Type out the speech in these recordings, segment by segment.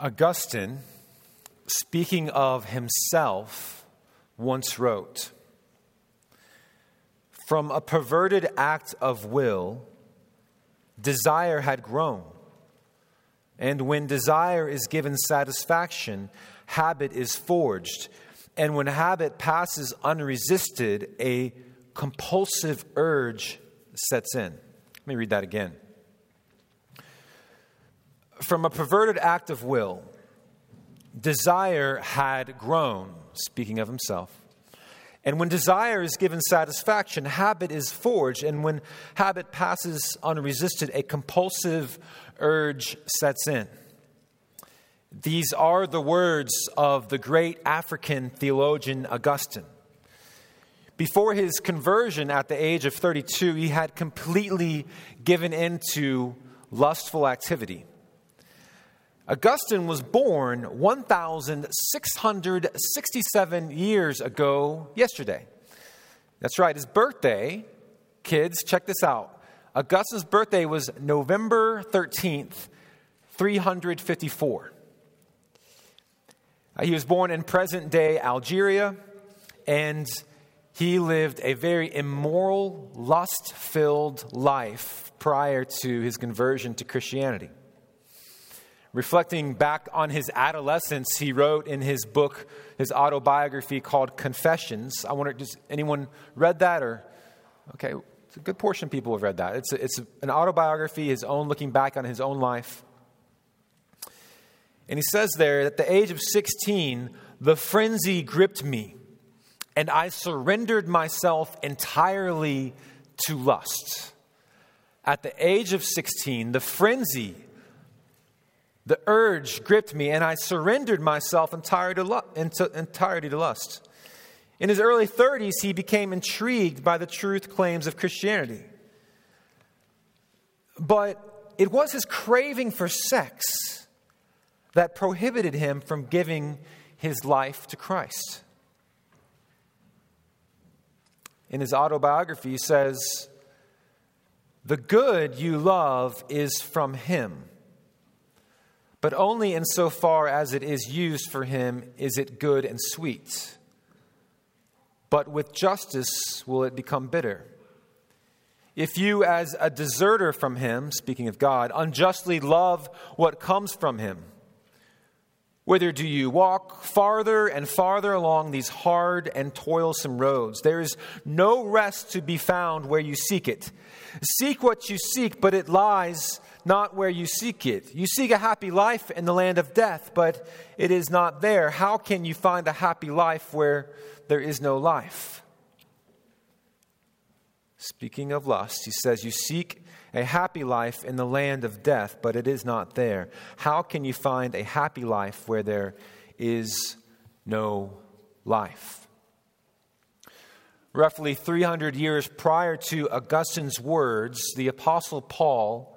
Augustine, speaking of himself, once wrote From a perverted act of will, desire had grown. And when desire is given satisfaction, habit is forged. And when habit passes unresisted, a compulsive urge sets in. Let me read that again from a perverted act of will, desire had grown, speaking of himself. And when desire is given satisfaction, habit is forged. And when habit passes unresisted, a compulsive urge sets in. These are the words of the great African theologian Augustine. Before his conversion at the age of 32, he had completely given into lustful activity. Augustine was born 1,667 years ago yesterday. That's right, his birthday, kids, check this out. Augustine's birthday was November 13th, 354. Uh, he was born in present day Algeria, and he lived a very immoral, lust filled life prior to his conversion to Christianity. Reflecting back on his adolescence, he wrote in his book, his autobiography called Confessions. I wonder, does anyone read that or? Okay, a good portion of people have read that. It's, a, it's an autobiography, his own looking back on his own life. And he says there, at the age of 16, the frenzy gripped me, and I surrendered myself entirely to lust. At the age of 16, the frenzy the urge gripped me, and I surrendered myself entirely to lust. In his early 30s, he became intrigued by the truth claims of Christianity. But it was his craving for sex that prohibited him from giving his life to Christ. In his autobiography, he says, The good you love is from him but only insofar as it is used for him is it good and sweet. But with justice will it become bitter. If you, as a deserter from him, speaking of God, unjustly love what comes from him, whither do you walk farther and farther along these hard and toilsome roads? There is no rest to be found where you seek it. Seek what you seek, but it lies not where you seek it. You seek a happy life in the land of death, but it is not there. How can you find a happy life where there is no life? Speaking of lust, he says, You seek a happy life in the land of death, but it is not there. How can you find a happy life where there is no life? Roughly 300 years prior to Augustine's words, the Apostle Paul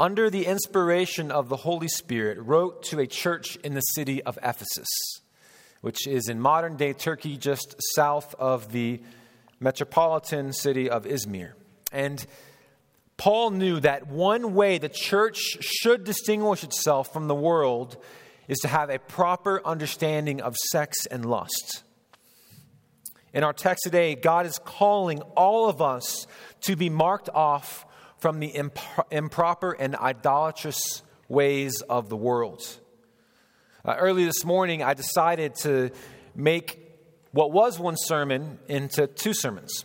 under the inspiration of the Holy Spirit, wrote to a church in the city of Ephesus, which is in modern day Turkey, just south of the metropolitan city of Izmir. And Paul knew that one way the church should distinguish itself from the world is to have a proper understanding of sex and lust. In our text today, God is calling all of us to be marked off from the imp- improper and idolatrous ways of the world. Uh, early this morning, I decided to make what was one sermon into two sermons.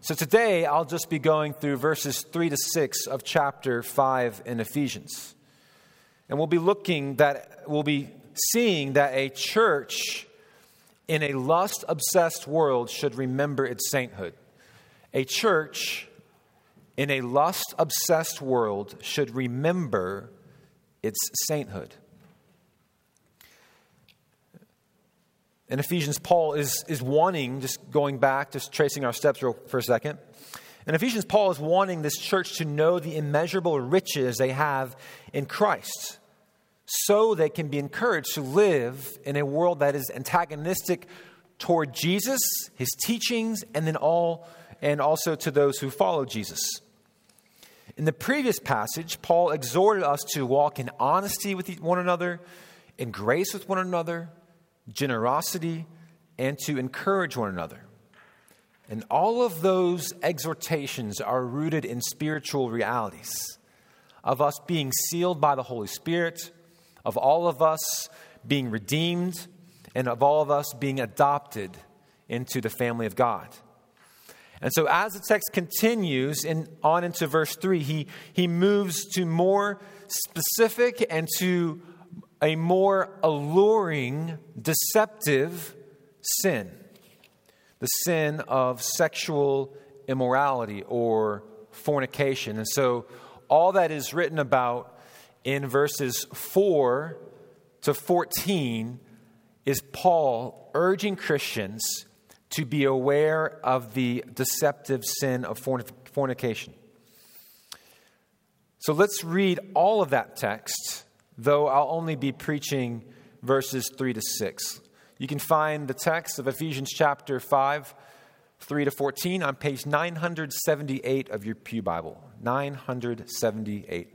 So today, I'll just be going through verses 3 to 6 of chapter 5 in Ephesians. And we'll be looking that, we'll be seeing that a church in a lust obsessed world should remember its sainthood. A church in a lust obsessed world should remember its sainthood. In Ephesians, Paul is, is wanting, just going back, just tracing our steps for a second. In Ephesians, Paul is wanting this church to know the immeasurable riches they have in Christ so they can be encouraged to live in a world that is antagonistic toward Jesus, his teachings, and then all and also to those who follow Jesus. In the previous passage, Paul exhorted us to walk in honesty with one another, in grace with one another, generosity, and to encourage one another. And all of those exhortations are rooted in spiritual realities of us being sealed by the Holy Spirit, of all of us being redeemed, and of all of us being adopted into the family of God. And so, as the text continues in, on into verse 3, he, he moves to more specific and to a more alluring, deceptive sin the sin of sexual immorality or fornication. And so, all that is written about in verses 4 to 14 is Paul urging Christians to be aware of the deceptive sin of fornication. So let's read all of that text, though I'll only be preaching verses 3 to 6. You can find the text of Ephesians chapter 5, 3 to 14 on page 978 of your Pew Bible. 978.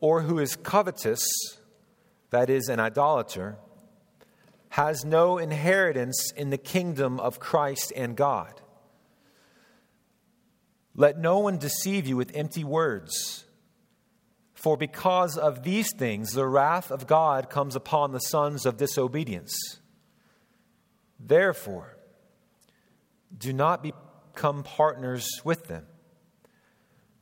or who is covetous, that is, an idolater, has no inheritance in the kingdom of Christ and God. Let no one deceive you with empty words. For because of these things, the wrath of God comes upon the sons of disobedience. Therefore, do not become partners with them.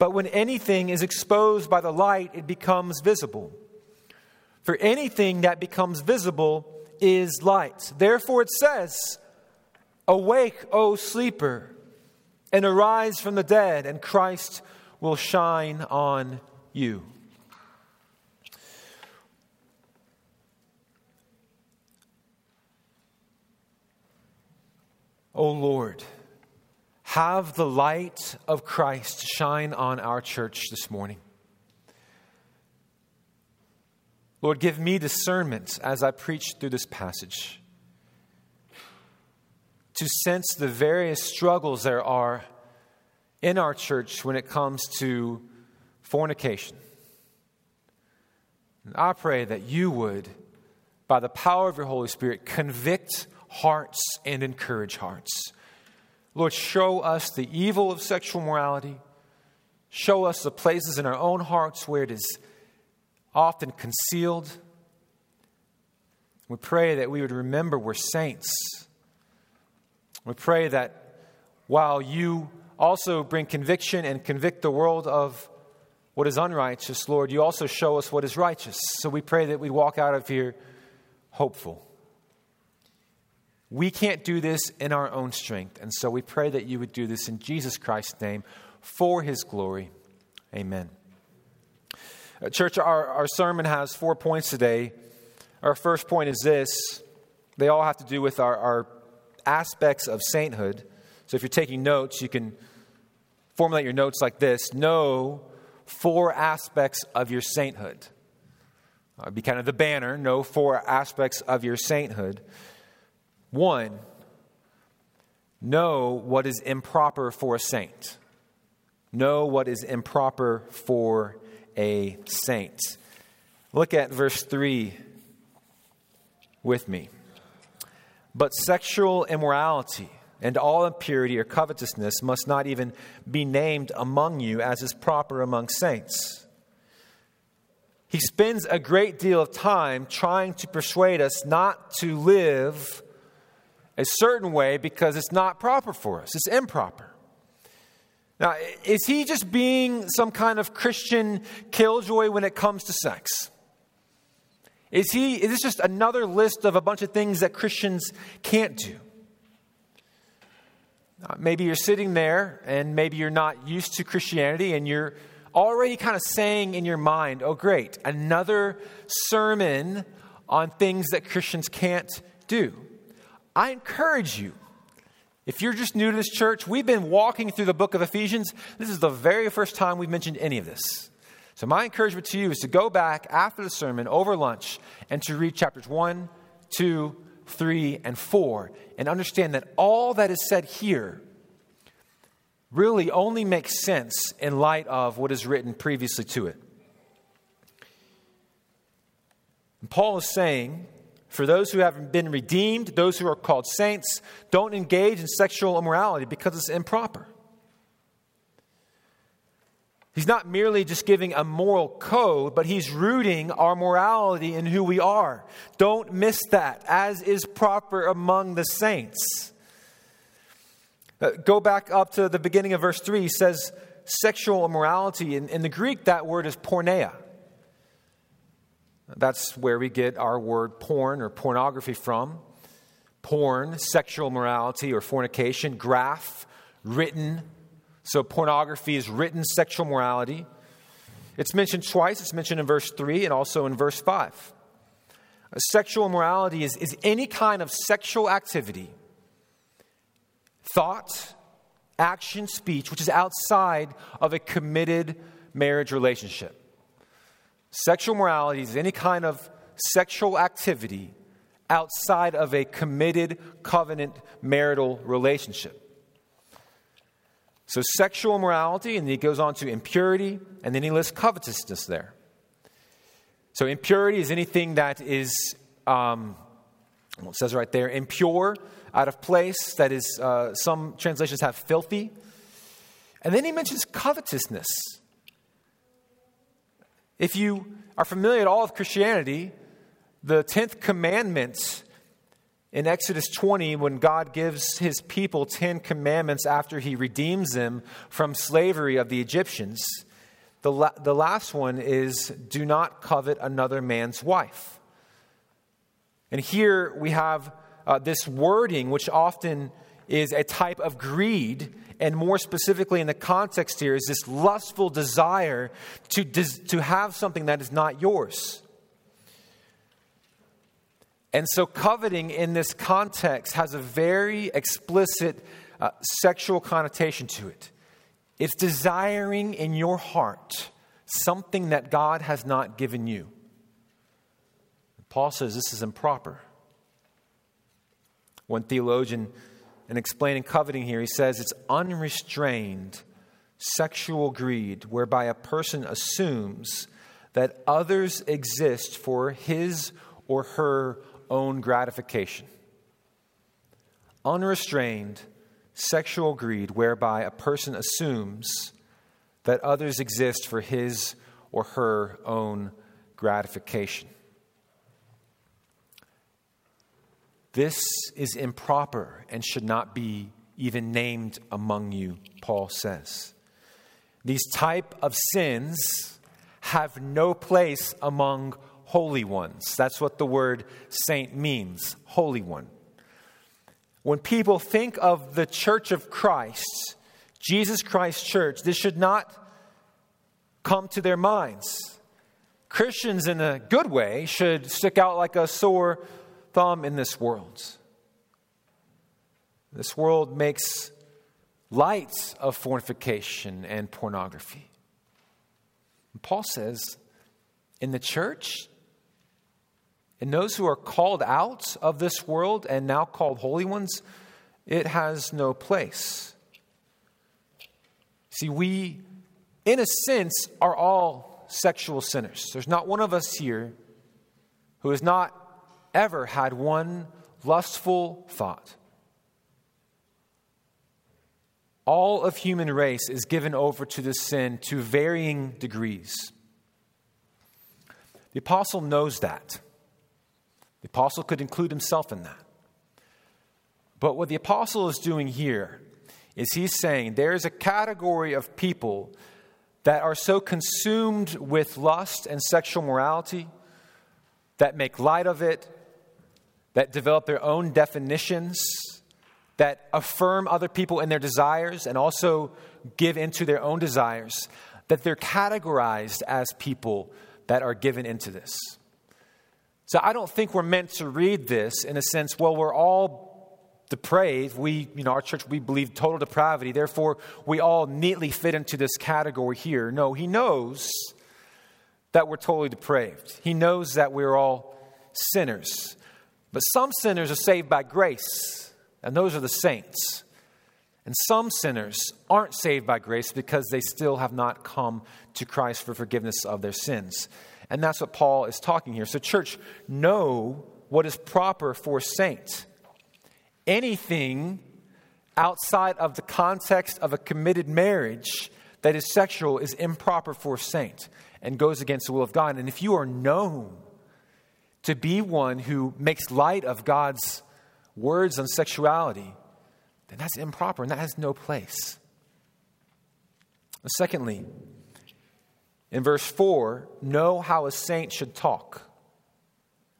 But when anything is exposed by the light, it becomes visible. For anything that becomes visible is light. Therefore, it says, Awake, O sleeper, and arise from the dead, and Christ will shine on you. O Lord, have the light of Christ shine on our church this morning. Lord, give me discernment as I preach through this passage to sense the various struggles there are in our church when it comes to fornication. And I pray that you would, by the power of your Holy Spirit, convict hearts and encourage hearts Lord, show us the evil of sexual morality. Show us the places in our own hearts where it is often concealed. We pray that we would remember we're saints. We pray that while you also bring conviction and convict the world of what is unrighteous, Lord, you also show us what is righteous. So we pray that we walk out of here hopeful. We can't do this in our own strength. And so we pray that you would do this in Jesus Christ's name for his glory. Amen. Uh, church, our, our sermon has four points today. Our first point is this they all have to do with our, our aspects of sainthood. So if you're taking notes, you can formulate your notes like this Know four aspects of your sainthood. Uh, be kind of the banner. Know four aspects of your sainthood. One, know what is improper for a saint. Know what is improper for a saint. Look at verse 3 with me. But sexual immorality and all impurity or covetousness must not even be named among you as is proper among saints. He spends a great deal of time trying to persuade us not to live a certain way because it's not proper for us, it's improper. Now, is he just being some kind of Christian killjoy when it comes to sex? Is he is this just another list of a bunch of things that Christians can't do? Uh, maybe you're sitting there and maybe you're not used to Christianity and you're already kind of saying in your mind, oh, great, another sermon on things that Christians can't do. I encourage you, if you're just new to this church, we've been walking through the book of Ephesians. This is the very first time we've mentioned any of this. So, my encouragement to you is to go back after the sermon over lunch and to read chapters 1, 2, 3, and 4 and understand that all that is said here really only makes sense in light of what is written previously to it. And Paul is saying, for those who have been redeemed, those who are called saints, don't engage in sexual immorality because it's improper. He's not merely just giving a moral code, but he's rooting our morality in who we are. Don't miss that, as is proper among the saints. Uh, go back up to the beginning of verse 3. He says sexual immorality. In, in the Greek, that word is porneia. That's where we get our word porn or pornography from. Porn, sexual morality or fornication, graph, written. So pornography is written sexual morality. It's mentioned twice. It's mentioned in verse 3 and also in verse 5. Sexual morality is, is any kind of sexual activity thought, action, speech, which is outside of a committed marriage relationship. Sexual morality is any kind of sexual activity outside of a committed covenant marital relationship. So, sexual morality, and he goes on to impurity, and then he lists covetousness there. So, impurity is anything that is, um, well, it says right there, impure out of place. That is, uh, some translations have filthy. And then he mentions covetousness. If you are familiar at all with Christianity, the 10th commandment in Exodus 20, when God gives his people 10 commandments after he redeems them from slavery of the Egyptians, the, la- the last one is do not covet another man's wife. And here we have uh, this wording, which often is a type of greed, and more specifically in the context here, is this lustful desire to, to have something that is not yours. And so, coveting in this context has a very explicit uh, sexual connotation to it. It's desiring in your heart something that God has not given you. Paul says this is improper. One theologian, in explaining coveting here, he says it's unrestrained sexual greed whereby a person assumes that others exist for his or her own gratification. Unrestrained sexual greed whereby a person assumes that others exist for his or her own gratification. This is improper and should not be even named among you, Paul says. These type of sins have no place among holy ones. That's what the word saint means, holy one. When people think of the church of Christ, Jesus Christ Church, this should not come to their minds. Christians, in a good way, should stick out like a sore thumb in this world. This world makes light of fornication and pornography. And Paul says, in the church, in those who are called out of this world and now called holy ones, it has no place. See, we, in a sense, are all sexual sinners. There's not one of us here who is not ever had one lustful thought. All of human race is given over to this sin to varying degrees. The apostle knows that. The apostle could include himself in that. But what the apostle is doing here is he's saying there is a category of people that are so consumed with lust and sexual morality that make light of it, that develop their own definitions, that affirm other people in their desires and also give into their own desires, that they're categorized as people that are given into this. So I don't think we're meant to read this in a sense, well, we're all depraved. We, you know, our church, we believe total depravity. Therefore, we all neatly fit into this category here. No, he knows that we're totally depraved. He knows that we're all sinners. But some sinners are saved by grace, and those are the saints. And some sinners aren't saved by grace because they still have not come to Christ for forgiveness of their sins. And that's what Paul is talking here. So, church, know what is proper for saints anything outside of the context of a committed marriage that is sexual is improper for a saint and goes against the will of God. And if you are known to be one who makes light of God's words on sexuality, then that's improper and that has no place. Secondly, in verse 4, know how a saint should talk.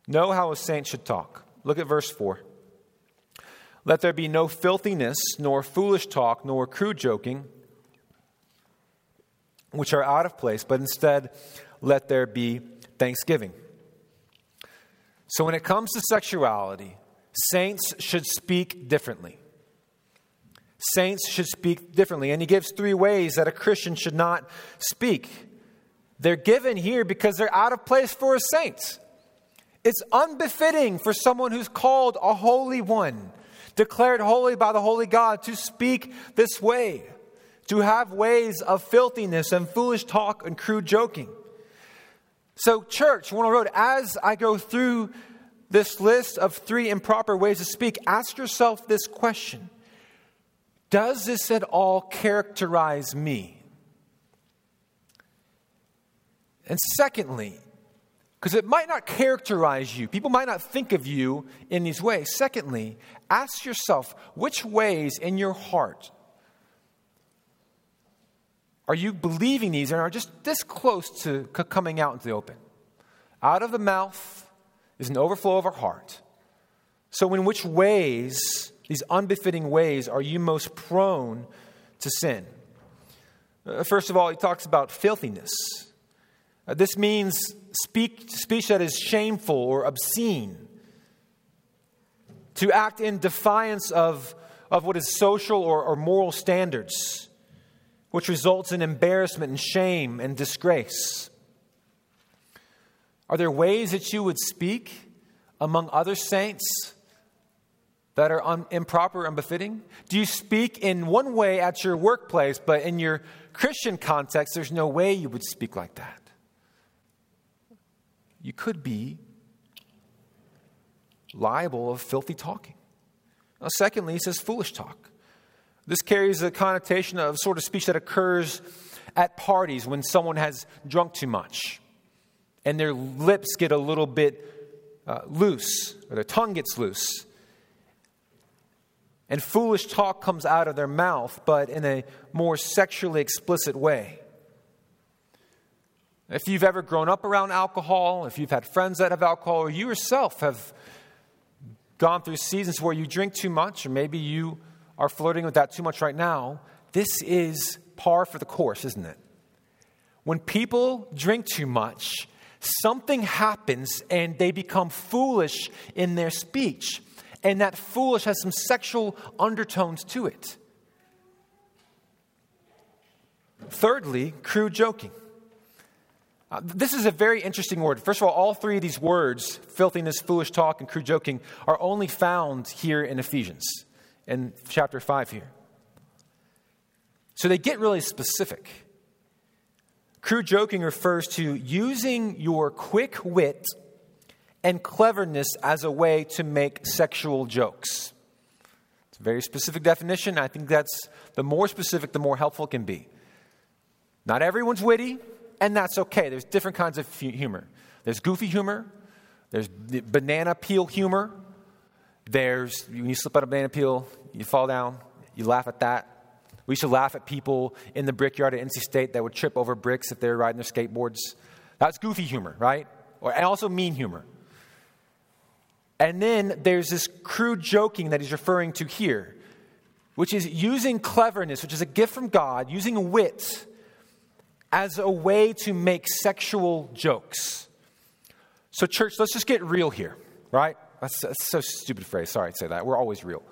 Know how a saint should talk. Look at verse 4. Let there be no filthiness, nor foolish talk, nor crude joking, which are out of place, but instead let there be thanksgiving. So, when it comes to sexuality, saints should speak differently. Saints should speak differently. And he gives three ways that a Christian should not speak. They're given here because they're out of place for a saint. It's unbefitting for someone who's called a holy one declared holy by the holy God, to speak this way, to have ways of filthiness and foolish talk and crude joking. So, church, Warner Road, as I go through this list of three improper ways to speak, ask yourself this question Does this at all characterize me? And secondly, because it might not characterize you. People might not think of you in these ways. Secondly, ask yourself which ways in your heart are you believing these and are just this close to coming out into the open? Out of the mouth is an overflow of our heart. So, in which ways, these unbefitting ways, are you most prone to sin? Uh, first of all, he talks about filthiness. Uh, this means speak, speech that is shameful or obscene, to act in defiance of, of what is social or, or moral standards, which results in embarrassment and shame and disgrace. Are there ways that you would speak among other saints that are un, improper, unbefitting? Do you speak in one way at your workplace, but in your Christian context, there's no way you would speak like that? you could be liable of filthy talking. Now, secondly, he says foolish talk. This carries a connotation of sort of speech that occurs at parties when someone has drunk too much and their lips get a little bit uh, loose or their tongue gets loose. And foolish talk comes out of their mouth, but in a more sexually explicit way. If you've ever grown up around alcohol, if you've had friends that have alcohol, or you yourself have gone through seasons where you drink too much, or maybe you are flirting with that too much right now, this is par for the course, isn't it? When people drink too much, something happens and they become foolish in their speech. And that foolish has some sexual undertones to it. Thirdly, crude joking. Uh, this is a very interesting word. First of all, all three of these words, filthiness, foolish talk, and crude joking, are only found here in Ephesians, in chapter 5 here. So they get really specific. Crude joking refers to using your quick wit and cleverness as a way to make sexual jokes. It's a very specific definition. I think that's the more specific, the more helpful it can be. Not everyone's witty, and that's okay. There's different kinds of humor. There's goofy humor, there's banana peel humor, there's when you slip out a banana peel, you fall down, you laugh at that. We to laugh at people in the brickyard at NC State that would trip over bricks if they were riding their skateboards. That's goofy humor, right? Or, and also mean humor. And then there's this crude joking that he's referring to here, which is using cleverness, which is a gift from God, using wit as a way to make sexual jokes. So, church, let's just get real here, right? That's, that's so stupid phrase. Sorry to say that. We're always real.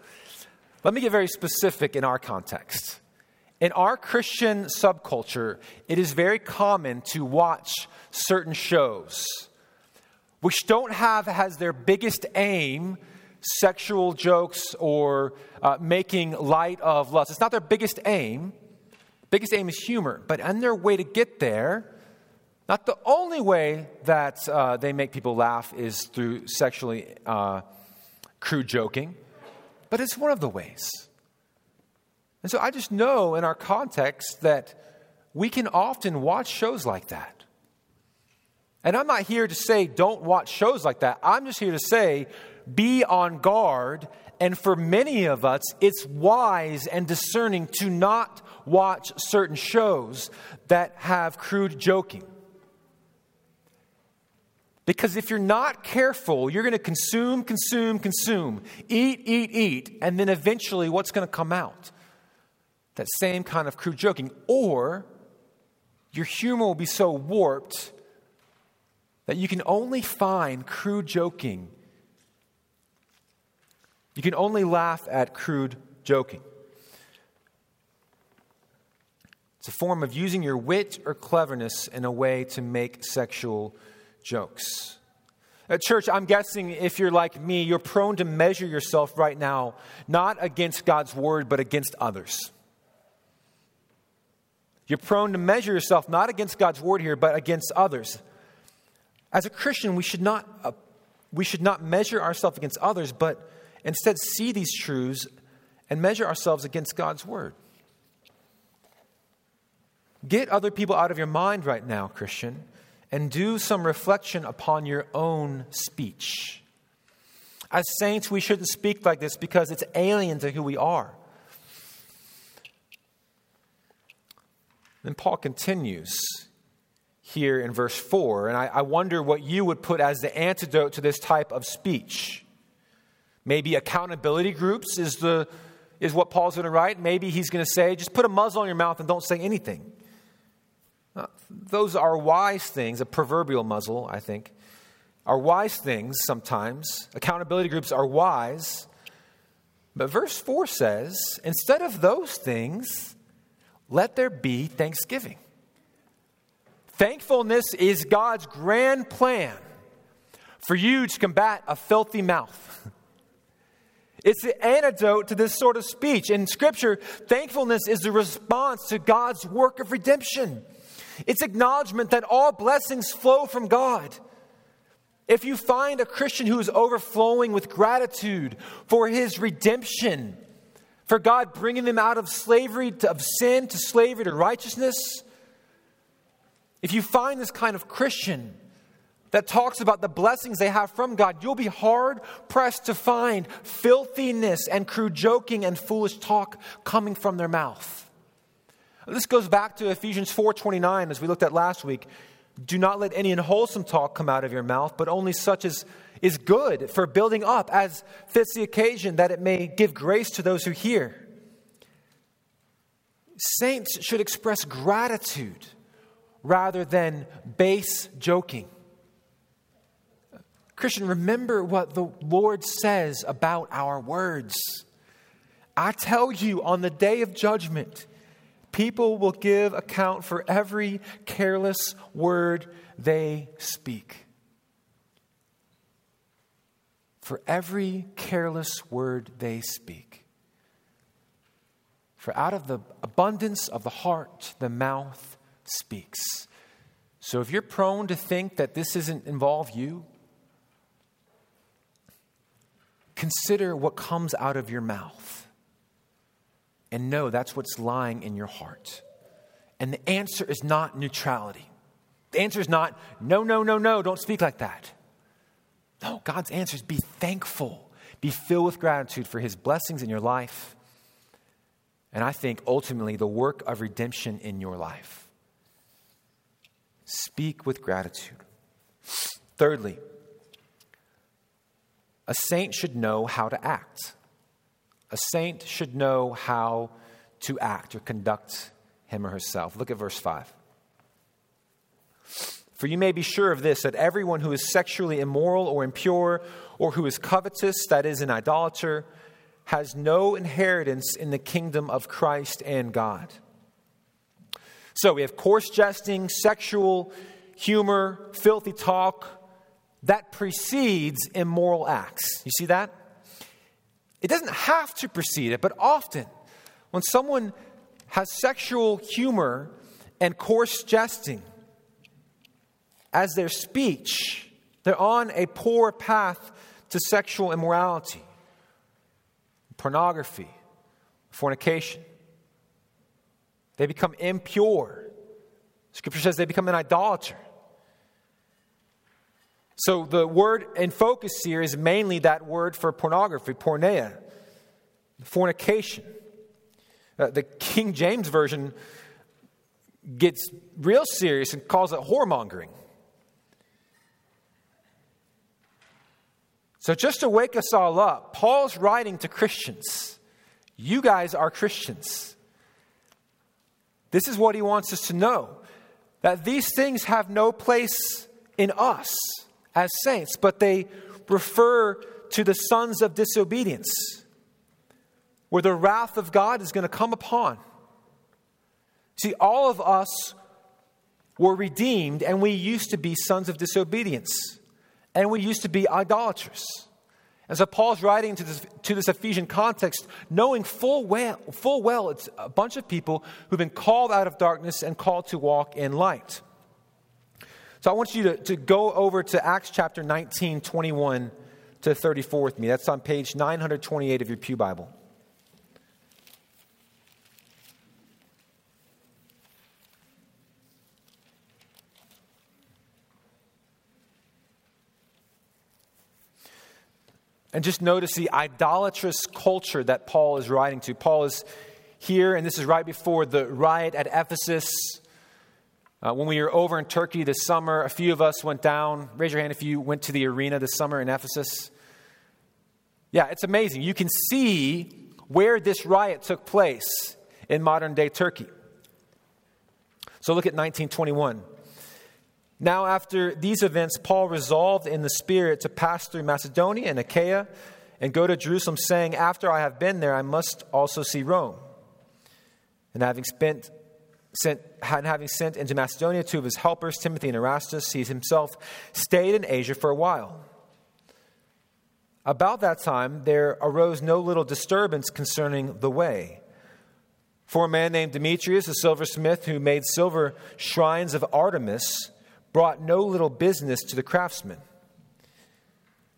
Let me get very specific in our context. In our Christian subculture, it is very common to watch certain shows which don't have as their biggest aim sexual jokes or uh, making light of lust. It's not their biggest aim. Biggest aim is humor, but on their way to get there, not the only way that uh, they make people laugh is through sexually uh, crude joking, but it's one of the ways. And so I just know in our context that we can often watch shows like that. And I'm not here to say don't watch shows like that. I'm just here to say be on guard. And for many of us, it's wise and discerning to not watch certain shows that have crude joking. Because if you're not careful, you're going to consume, consume, consume, eat, eat, eat, and then eventually what's going to come out? That same kind of crude joking. Or your humor will be so warped that you can only find crude joking. You can only laugh at crude joking. It's a form of using your wit or cleverness in a way to make sexual jokes. At church, I'm guessing if you're like me, you're prone to measure yourself right now, not against God's word, but against others. You're prone to measure yourself not against God's word here, but against others. As a Christian, we should not, uh, we should not measure ourselves against others, but instead see these truths and measure ourselves against God's word. Get other people out of your mind right now, Christian, and do some reflection upon your own speech. As saints, we shouldn't speak like this because it's alien to who we are. Then Paul continues here in verse 4, and I, I wonder what you would put as the antidote to this type of speech. Maybe accountability groups is, the, is what Paul's going to write. Maybe he's going to say, just put a muzzle on your mouth and don't say anything. Uh, those are wise things, a proverbial muzzle, I think, are wise things sometimes. Accountability groups are wise. But verse 4 says, instead of those things, let there be thanksgiving. Thankfulness is God's grand plan for you to combat a filthy mouth. It's the antidote to this sort of speech. In Scripture, thankfulness is the response to God's work of redemption. It's acknowledgement that all blessings flow from God. If you find a Christian who is overflowing with gratitude for his redemption, for God bringing them out of slavery, to, of sin to slavery to righteousness, if you find this kind of Christian that talks about the blessings they have from God, you'll be hard pressed to find filthiness and crude joking and foolish talk coming from their mouth. This goes back to Ephesians 4:29 as we looked at last week. Do not let any unwholesome talk come out of your mouth, but only such as is good for building up as fits the occasion that it may give grace to those who hear. Saints should express gratitude rather than base joking. Christian, remember what the Lord says about our words. I tell you, on the day of judgment, people will give account for every careless word they speak. For every careless word they speak. For out of the abundance of the heart, the mouth speaks. So if you're prone to think that this doesn't involve you, consider what comes out of your mouth and know that's what's lying in your heart. And the answer is not neutrality. The answer is not, no, no, no, no, don't speak like that. No, God's answer is be thankful, be filled with gratitude for his blessings in your life. And I think ultimately the work of redemption in your life. Speak with gratitude. Thirdly, a saint should know how to act. A saint should know how to act or conduct him or herself. Look at verse 5. For you may be sure of this that everyone who is sexually immoral or impure, or who is covetous, that is, an idolater, has no inheritance in the kingdom of Christ and God. So we have coarse jesting, sexual humor, filthy talk that precedes immoral acts. You see that? It doesn't have to precede it, but often when someone has sexual humor and coarse jesting, as their speech, they're on a poor path to sexual immorality, pornography, fornication. They become impure. Scripture says they become an idolater. So the word in focus here is mainly that word for pornography, porneia, fornication. Uh, the King James Version gets real serious and calls it whoremongering. So, just to wake us all up, Paul's writing to Christians. You guys are Christians. This is what he wants us to know that these things have no place in us as saints, but they refer to the sons of disobedience, where the wrath of God is going to come upon. See, all of us were redeemed, and we used to be sons of disobedience and we used to be idolaters. And so Paul's writing to this, to this Ephesian context, knowing full well, full well it's a bunch of people who've been called out of darkness and called to walk in light. So I want you to, to go over to Acts chapter 19, 21 to 34 with me. That's on page 928 of your Pew Bible. And just notice the idolatrous culture that Paul is writing to. Paul is here, and this is right before the riot at Ephesus. Uh, when we were over in Turkey this summer, a few of us went down. Raise your hand if you went to the arena this summer in Ephesus. Yeah, it's amazing. You can see where this riot took place in modern day Turkey. So look at 1921. Now, after these events, Paul resolved in the Spirit to pass through Macedonia and Achaia and go to Jerusalem, saying, After I have been there, I must also see Rome. And having spent Sent, having sent into Macedonia two of his helpers, Timothy and Erastus, he himself stayed in Asia for a while. About that time, there arose no little disturbance concerning the way. For a man named Demetrius, a silversmith who made silver shrines of Artemis, brought no little business to the craftsmen.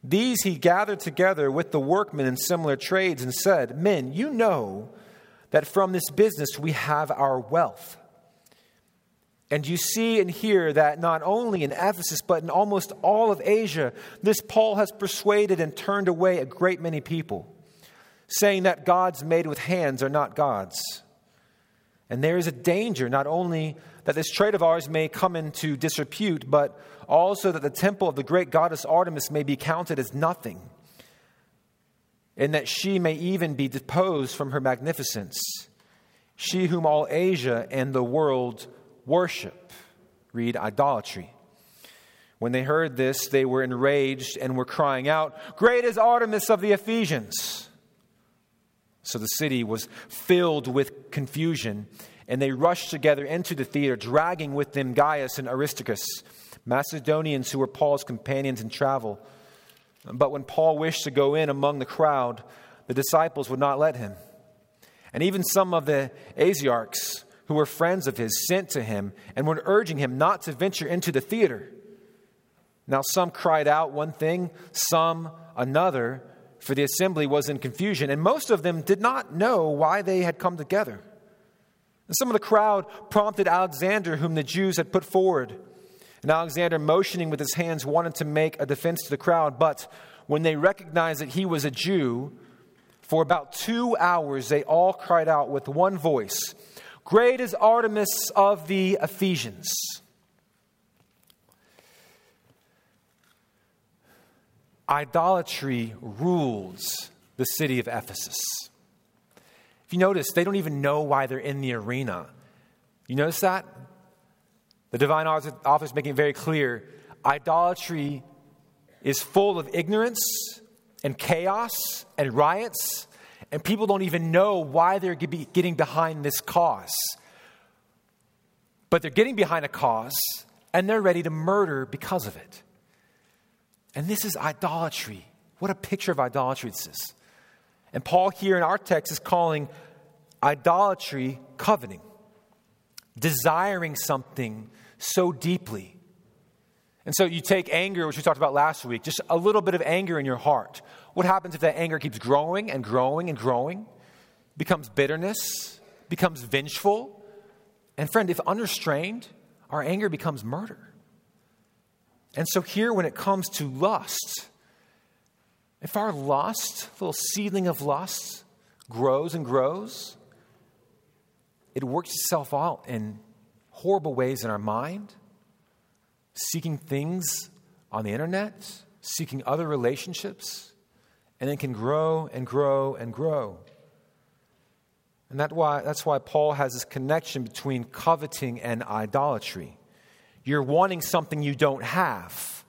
These he gathered together with the workmen in similar trades and said, Men, you know that from this business we have our wealth. And you see and hear that not only in Ephesus, but in almost all of Asia, this Paul has persuaded and turned away a great many people, saying that gods made with hands are not gods. And there is a danger not only that this trade of ours may come into disrepute, but also that the temple of the great goddess Artemis may be counted as nothing, and that she may even be deposed from her magnificence, she whom all Asia and the world worship. Read idolatry. When they heard this, they were enraged and were crying out, Great is Artemis of the Ephesians! So the city was filled with confusion, and they rushed together into the theater, dragging with them Gaius and Aristarchus, Macedonians who were Paul's companions in travel. But when Paul wished to go in among the crowd, the disciples would not let him. And even some of the Asiarchs, who were friends of his, sent to him and were urging him not to venture into the theater. Now, some cried out one thing, some another, for the assembly was in confusion, and most of them did not know why they had come together. And some of the crowd prompted Alexander, whom the Jews had put forward. And Alexander, motioning with his hands, wanted to make a defense to the crowd, but when they recognized that he was a Jew, for about two hours they all cried out with one voice Great is Artemis of the Ephesians. Idolatry rules the city of Ephesus. If you notice, they don't even know why they're in the arena. You notice that? The divine office making it very clear idolatry is full of ignorance and chaos and riots, and people don't even know why they're getting behind this cause. But they're getting behind a cause, and they're ready to murder because of it. And this is idolatry. What a picture of idolatry this is. And Paul, here in our text, is calling idolatry coveting, desiring something so deeply. And so you take anger, which we talked about last week, just a little bit of anger in your heart. What happens if that anger keeps growing and growing and growing? Becomes bitterness, becomes vengeful. And friend, if unrestrained, our anger becomes murder. And so, here, when it comes to lust, if our lust, little seedling of lust, grows and grows, it works itself out in horrible ways in our mind, seeking things on the internet, seeking other relationships, and it can grow and grow and grow. And that why, that's why Paul has this connection between coveting and idolatry. You're wanting something you don't have.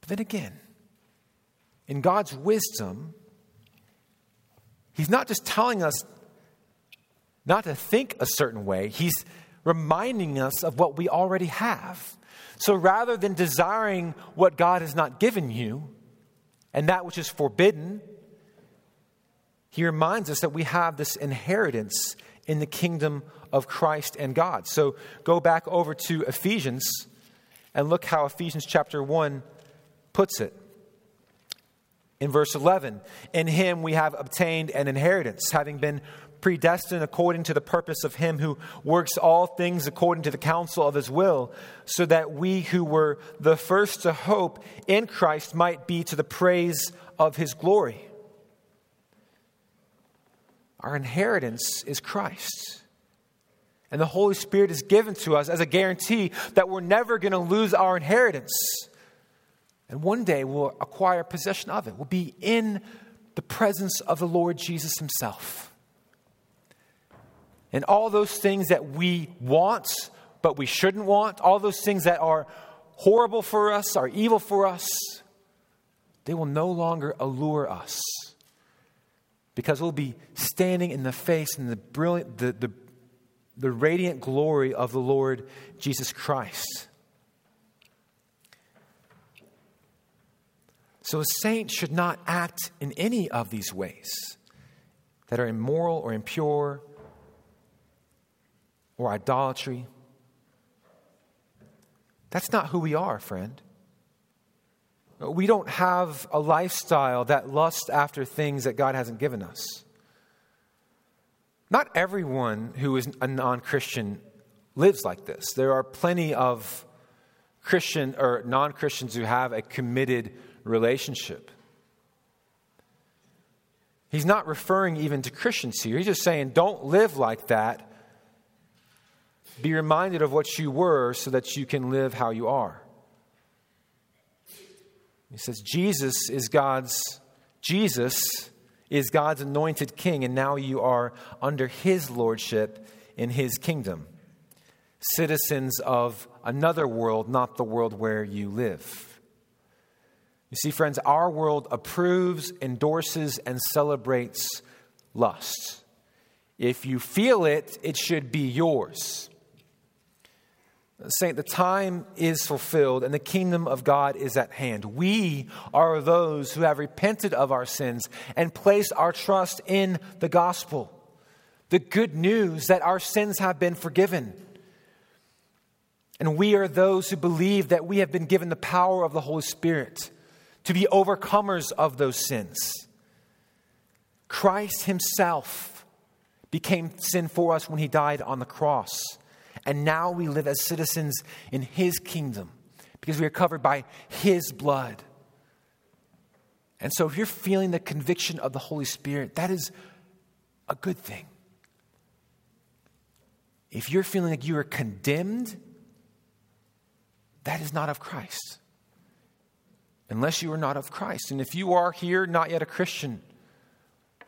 But then again, in God's wisdom, He's not just telling us not to think a certain way, He's reminding us of what we already have. So rather than desiring what God has not given you and that which is forbidden, He reminds us that we have this inheritance in the kingdom of Christ and God. So go back over to Ephesians and look how Ephesians chapter 1 puts it. In verse 11, in him we have obtained an inheritance, having been predestined according to the purpose of him who works all things according to the counsel of his will, so that we who were the first to hope in Christ might be to the praise of his glory. Our inheritance is Christ. And the Holy Spirit is given to us as a guarantee that we're never going to lose our inheritance. And one day we'll acquire possession of it. We'll be in the presence of the Lord Jesus Himself. And all those things that we want, but we shouldn't want, all those things that are horrible for us, are evil for us, they will no longer allure us because we'll be standing in the face and the brilliant, the, the, the radiant glory of the Lord Jesus Christ. So a saint should not act in any of these ways that are immoral or impure or idolatry. That's not who we are, friend. We don't have a lifestyle that lusts after things that God hasn't given us. Not everyone who is a non Christian lives like this. There are plenty of Christian or non Christians who have a committed relationship. He's not referring even to Christians here. He's just saying, don't live like that. Be reminded of what you were so that you can live how you are. He says Jesus is God's Jesus is God's anointed king and now you are under his lordship in his kingdom. Citizens of another world, not the world where you live. You see friends, our world approves, endorses and celebrates lust. If you feel it, it should be yours. Saint, the time is fulfilled and the kingdom of God is at hand. We are those who have repented of our sins and placed our trust in the gospel, the good news that our sins have been forgiven. And we are those who believe that we have been given the power of the Holy Spirit to be overcomers of those sins. Christ Himself became sin for us when He died on the cross. And now we live as citizens in His kingdom because we are covered by His blood. And so, if you're feeling the conviction of the Holy Spirit, that is a good thing. If you're feeling like you are condemned, that is not of Christ. Unless you are not of Christ. And if you are here, not yet a Christian,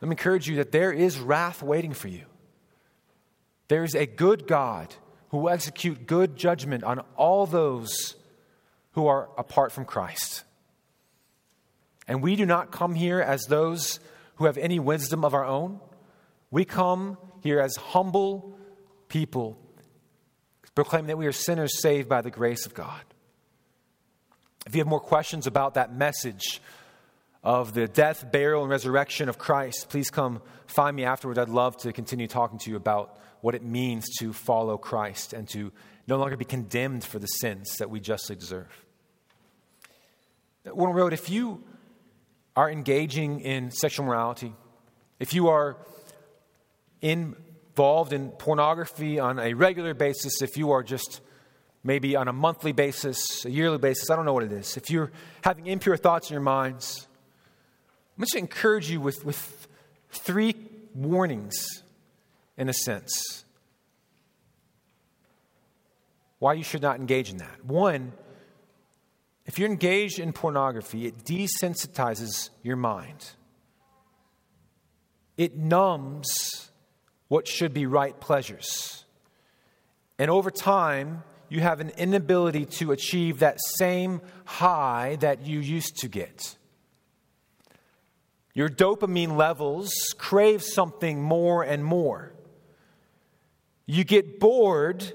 let me encourage you that there is wrath waiting for you. There is a good God who will execute good judgment on all those who are apart from Christ. And we do not come here as those who have any wisdom of our own. We come here as humble people, proclaiming that we are sinners saved by the grace of God. If you have more questions about that message of the death, burial, and resurrection of Christ, please come find me afterwards. I'd love to continue talking to you about what it means to follow Christ and to no longer be condemned for the sins that we justly deserve. Warnell Road, if you are engaging in sexual morality, if you are involved in pornography on a regular basis, if you are just maybe on a monthly basis, a yearly basis, I don't know what it is, if you're having impure thoughts in your minds, I'm going to encourage you with, with three warnings, in a sense, why you should not engage in that. One, if you're engaged in pornography, it desensitizes your mind. It numbs what should be right pleasures. And over time, you have an inability to achieve that same high that you used to get. Your dopamine levels crave something more and more. You get bored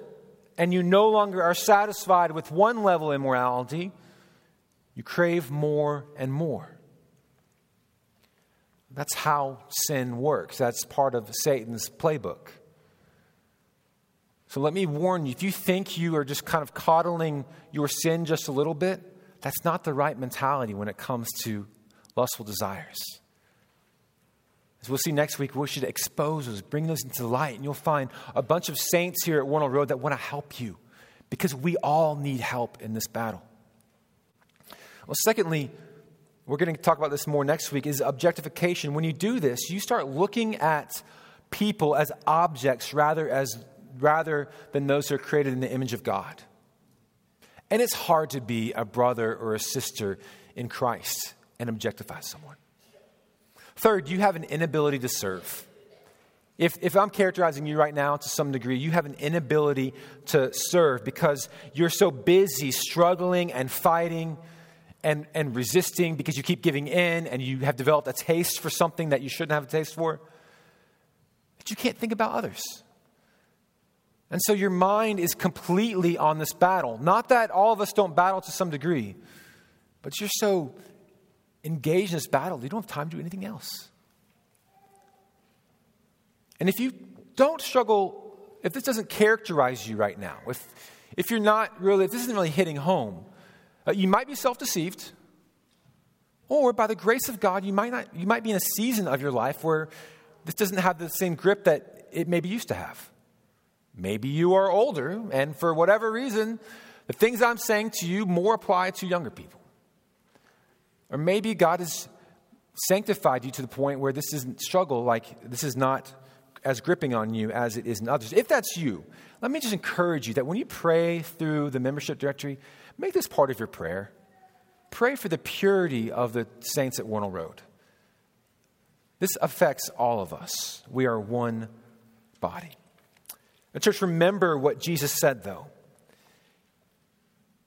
and you no longer are satisfied with one level of immorality, you crave more and more. That's how sin works. That's part of Satan's playbook. So let me warn you if you think you are just kind of coddling your sin just a little bit, that's not the right mentality when it comes to lustful desires. As we'll see next week, we should expose those, bring those into light, and you'll find a bunch of saints here at Warnell Road that want to help you because we all need help in this battle. Well, secondly, we're going to talk about this more next week, is objectification. When you do this, you start looking at people as objects rather, as, rather than those who are created in the image of God. And it's hard to be a brother or a sister in Christ and objectify someone. Third, you have an inability to serve. If, if I'm characterizing you right now to some degree, you have an inability to serve because you're so busy struggling and fighting and, and resisting because you keep giving in and you have developed a taste for something that you shouldn't have a taste for, that you can't think about others. And so your mind is completely on this battle. Not that all of us don't battle to some degree, but you're so engaged in this battle, you don't have time to do anything else. And if you don't struggle, if this doesn't characterize you right now, if, if you're not really, if this isn't really hitting home, uh, you might be self deceived, or by the grace of God, you might, not, you might be in a season of your life where this doesn't have the same grip that it maybe used to have. Maybe you are older, and for whatever reason, the things I'm saying to you more apply to younger people. Or maybe God has sanctified you to the point where this isn't struggle, like this is not as gripping on you as it is in others. If that's you, let me just encourage you that when you pray through the membership directory, Make this part of your prayer. Pray for the purity of the saints at Warnell Road. This affects all of us. We are one body. The church, remember what Jesus said, though.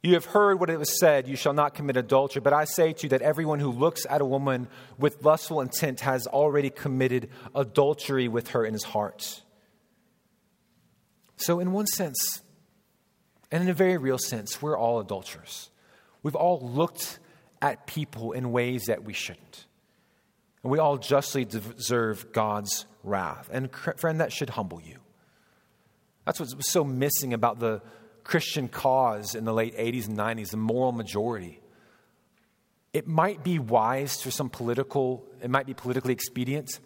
You have heard what it was said, you shall not commit adultery. But I say to you that everyone who looks at a woman with lustful intent has already committed adultery with her in his heart. So, in one sense, and in a very real sense, we're all adulterers. We've all looked at people in ways that we shouldn't. And we all justly deserve God's wrath. And, friend, that should humble you. That's what's so missing about the Christian cause in the late 80s and 90s, the moral majority. it might be wise for some political, it might be politically expedient,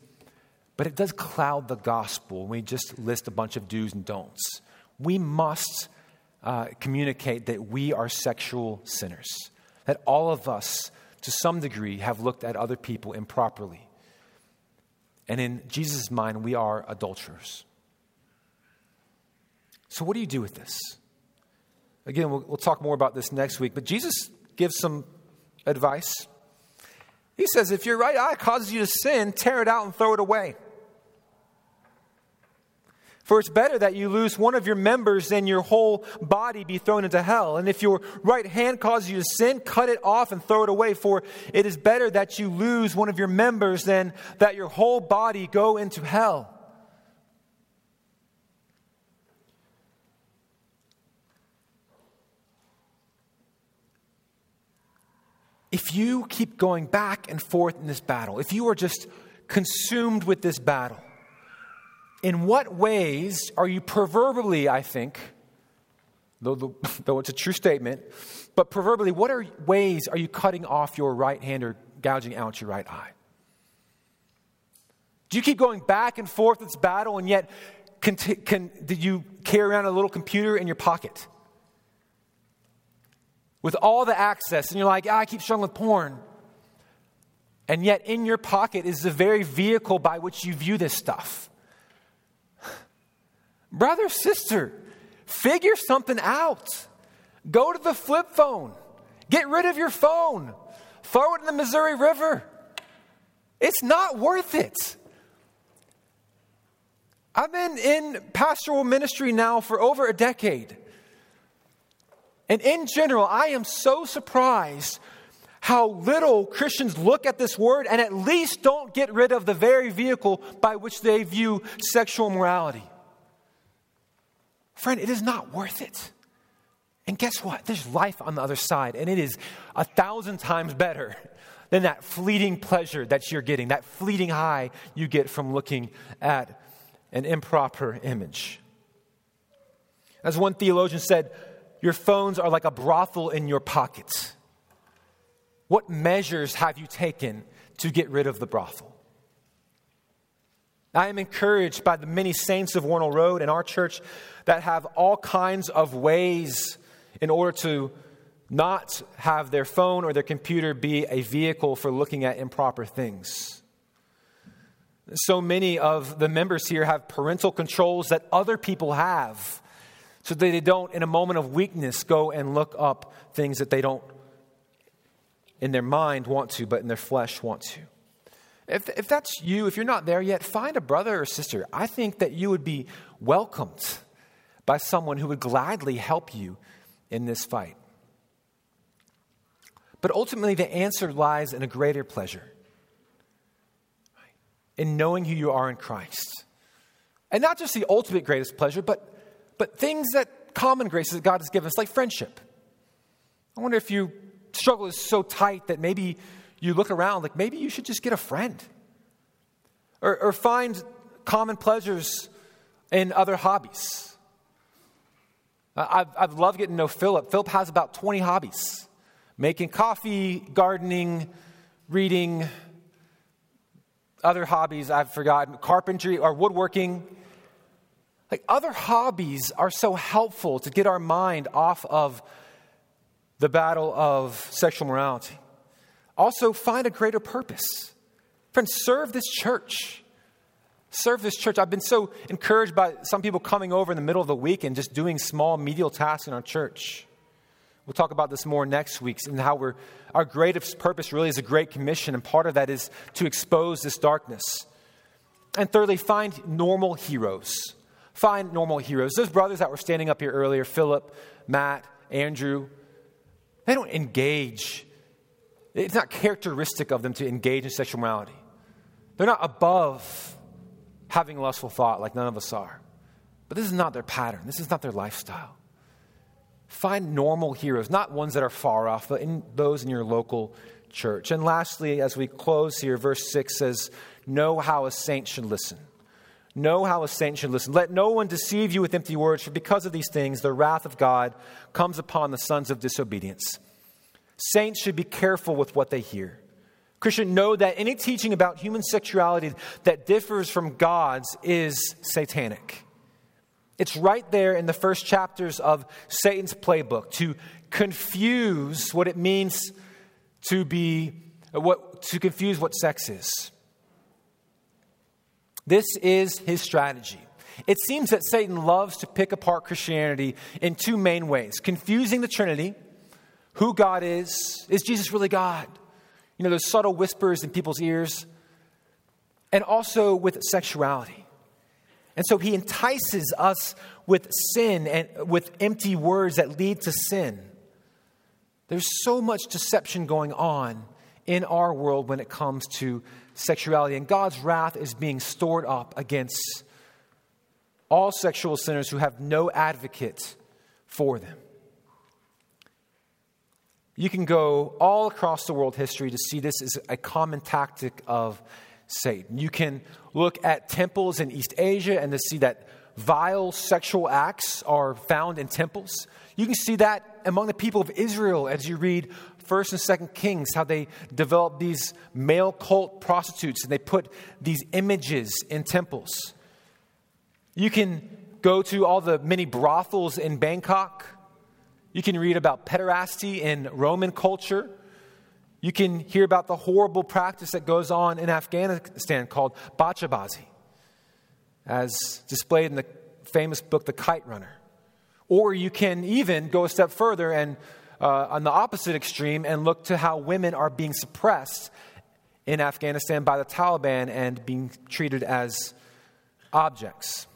but it does cloud the gospel when we just list a bunch of do's and don'ts. We must uh, communicate that we are sexual sinners, that all of us, to some degree, have looked at other people improperly. And in Jesus' mind, we are adulterers. So, what do you do with this? Again, we'll, we'll talk more about this next week, but Jesus gives some advice. He says, if your right eye causes you to sin, tear it out and throw it away. For it's better that you lose one of your members than your whole body be thrown into hell. And if your right hand causes you to sin, cut it off and throw it away. For it is better that you lose one of your members than that your whole body go into hell. If you keep going back and forth in this battle, if you are just consumed with this battle, in what ways are you proverbially, I think, though, though it's a true statement, but proverbially, what are ways are you cutting off your right hand or gouging out your right eye? Do you keep going back and forth in this battle and yet can, can, did you carry around a little computer in your pocket? With all the access, and you're like, ah, I keep struggling with porn. And yet, in your pocket is the very vehicle by which you view this stuff. Brother, sister, figure something out. Go to the flip phone. Get rid of your phone. Throw it in the Missouri River. It's not worth it. I've been in pastoral ministry now for over a decade. And in general, I am so surprised how little Christians look at this word and at least don't get rid of the very vehicle by which they view sexual morality. Friend, it is not worth it. And guess what? There's life on the other side, and it is a thousand times better than that fleeting pleasure that you're getting, that fleeting high you get from looking at an improper image. As one theologian said, your phones are like a brothel in your pockets. What measures have you taken to get rid of the brothel? I am encouraged by the many saints of Warnell Road and our church that have all kinds of ways in order to not have their phone or their computer be a vehicle for looking at improper things. So many of the members here have parental controls that other people have so that they don't, in a moment of weakness, go and look up things that they don't, in their mind, want to, but in their flesh want to. If, if that's you, if you're not there yet, find a brother or sister. I think that you would be welcomed by someone who would gladly help you in this fight. But ultimately, the answer lies in a greater pleasure in knowing who you are in Christ. And not just the ultimate greatest pleasure, but but things that common graces that God has given us, like friendship. I wonder if you struggle is so tight that maybe you look around like maybe you should just get a friend or, or find common pleasures in other hobbies. I've, I've loved getting to know Philip. Philip has about 20 hobbies making coffee, gardening, reading, other hobbies I've forgotten, carpentry or woodworking. Like other hobbies are so helpful to get our mind off of the battle of sexual morality. Also, find a greater purpose. Friends, serve this church. Serve this church. I've been so encouraged by some people coming over in the middle of the week and just doing small medial tasks in our church. We'll talk about this more next week and how we're, our greatest purpose really is a great commission, and part of that is to expose this darkness. And thirdly, find normal heroes find normal heroes. Those brothers that were standing up here earlier, Philip, Matt, Andrew, they don't engage. It's not characteristic of them to engage in sexual morality. They're not above having lustful thought like none of us are. But this is not their pattern, this is not their lifestyle. Find normal heroes, not ones that are far off, but in those in your local church. And lastly, as we close here, verse 6 says, Know how a saint should listen. Know how a saint should listen. Let no one deceive you with empty words, for because of these things, the wrath of God comes upon the sons of disobedience. Saints should be careful with what they hear. Christian, know that any teaching about human sexuality that differs from God's is satanic. It's right there in the first chapters of Satan's playbook to confuse what it means to be what to confuse what sex is. This is his strategy. It seems that Satan loves to pick apart Christianity in two main ways confusing the Trinity, who God is, is Jesus really God? You know, those subtle whispers in people's ears, and also with sexuality. And so he entices us with sin and with empty words that lead to sin. There's so much deception going on in our world when it comes to sexuality, and God's wrath is being stored up against all sexual sinners who have no advocate for them. You can go all across the world history to see this as a common tactic of Satan. You can look at temples in East Asia and to see that vile sexual acts are found in temples. You can see that among the people of Israel as you read First and Second Kings, how they developed these male cult prostitutes and they put these images in temples. You can go to all the many brothels in Bangkok. You can read about pederasty in Roman culture. You can hear about the horrible practice that goes on in Afghanistan called bacha bazi, as displayed in the famous book, The Kite Runner. Or you can even go a step further and uh, on the opposite extreme and look to how women are being suppressed in Afghanistan by the Taliban and being treated as objects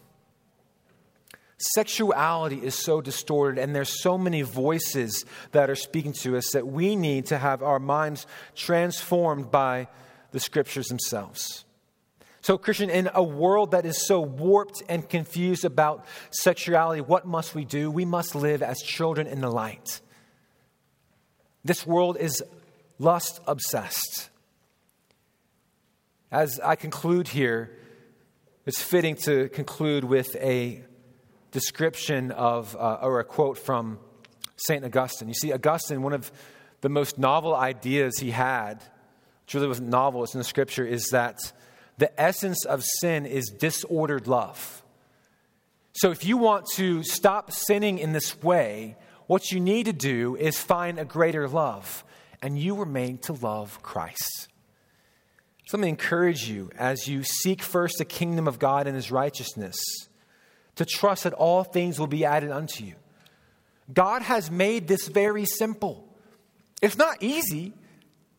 sexuality is so distorted and there's so many voices that are speaking to us that we need to have our minds transformed by the scriptures themselves. So, Christian, in a world that is so warped and confused about sexuality, what must we do? We must live as children in the light. This world is lust obsessed. As I conclude here, it's fitting to conclude with a description of, uh, or a quote from St. Augustine. You see, Augustine, one of the most novel ideas he had, which really wasn't novel, it's in the scripture, is that the essence of sin is disordered love. So if you want to stop sinning in this way, what you need to do is find a greater love. And you were made to love Christ. So let me encourage you as you seek first the kingdom of God and his righteousness to trust that all things will be added unto you. God has made this very simple. It's not easy,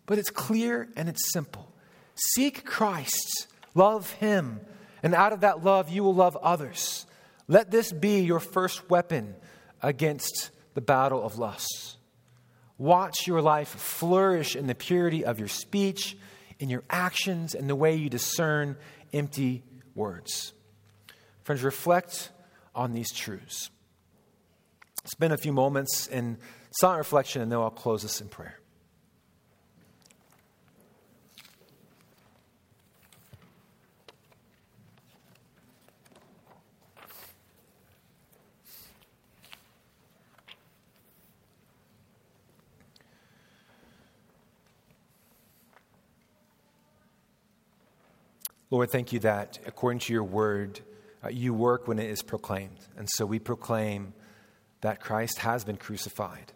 but it's clear and it's simple. Seek Christ, love Him, and out of that love, you will love others. Let this be your first weapon against the battle of lust. Watch your life flourish in the purity of your speech, in your actions, and the way you discern empty words. Friends, reflect on these truths. Spend a few moments in silent reflection, and then I'll close this in prayer. Lord, thank you that according to your word, uh, you work when it is proclaimed. And so we proclaim that Christ has been crucified.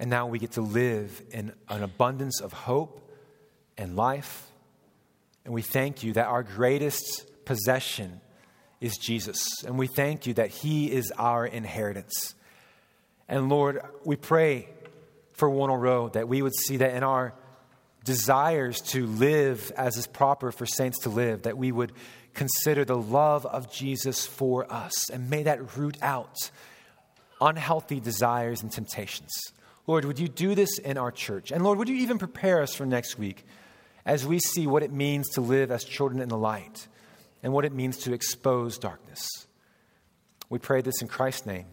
And now we get to live in an abundance of hope and life. And we thank you that our greatest possession is Jesus. And we thank you that He is our inheritance. And Lord, we pray for Warnell Road that we would see that in our desires to live as is proper for saints to live, that we would consider the love of Jesus for us, and may that root out unhealthy desires and temptations. Lord, would you do this in our church? And Lord, would you even prepare us for next week as we see what it means to live as children in the light and what it means to expose darkness? We pray this in Christ's name.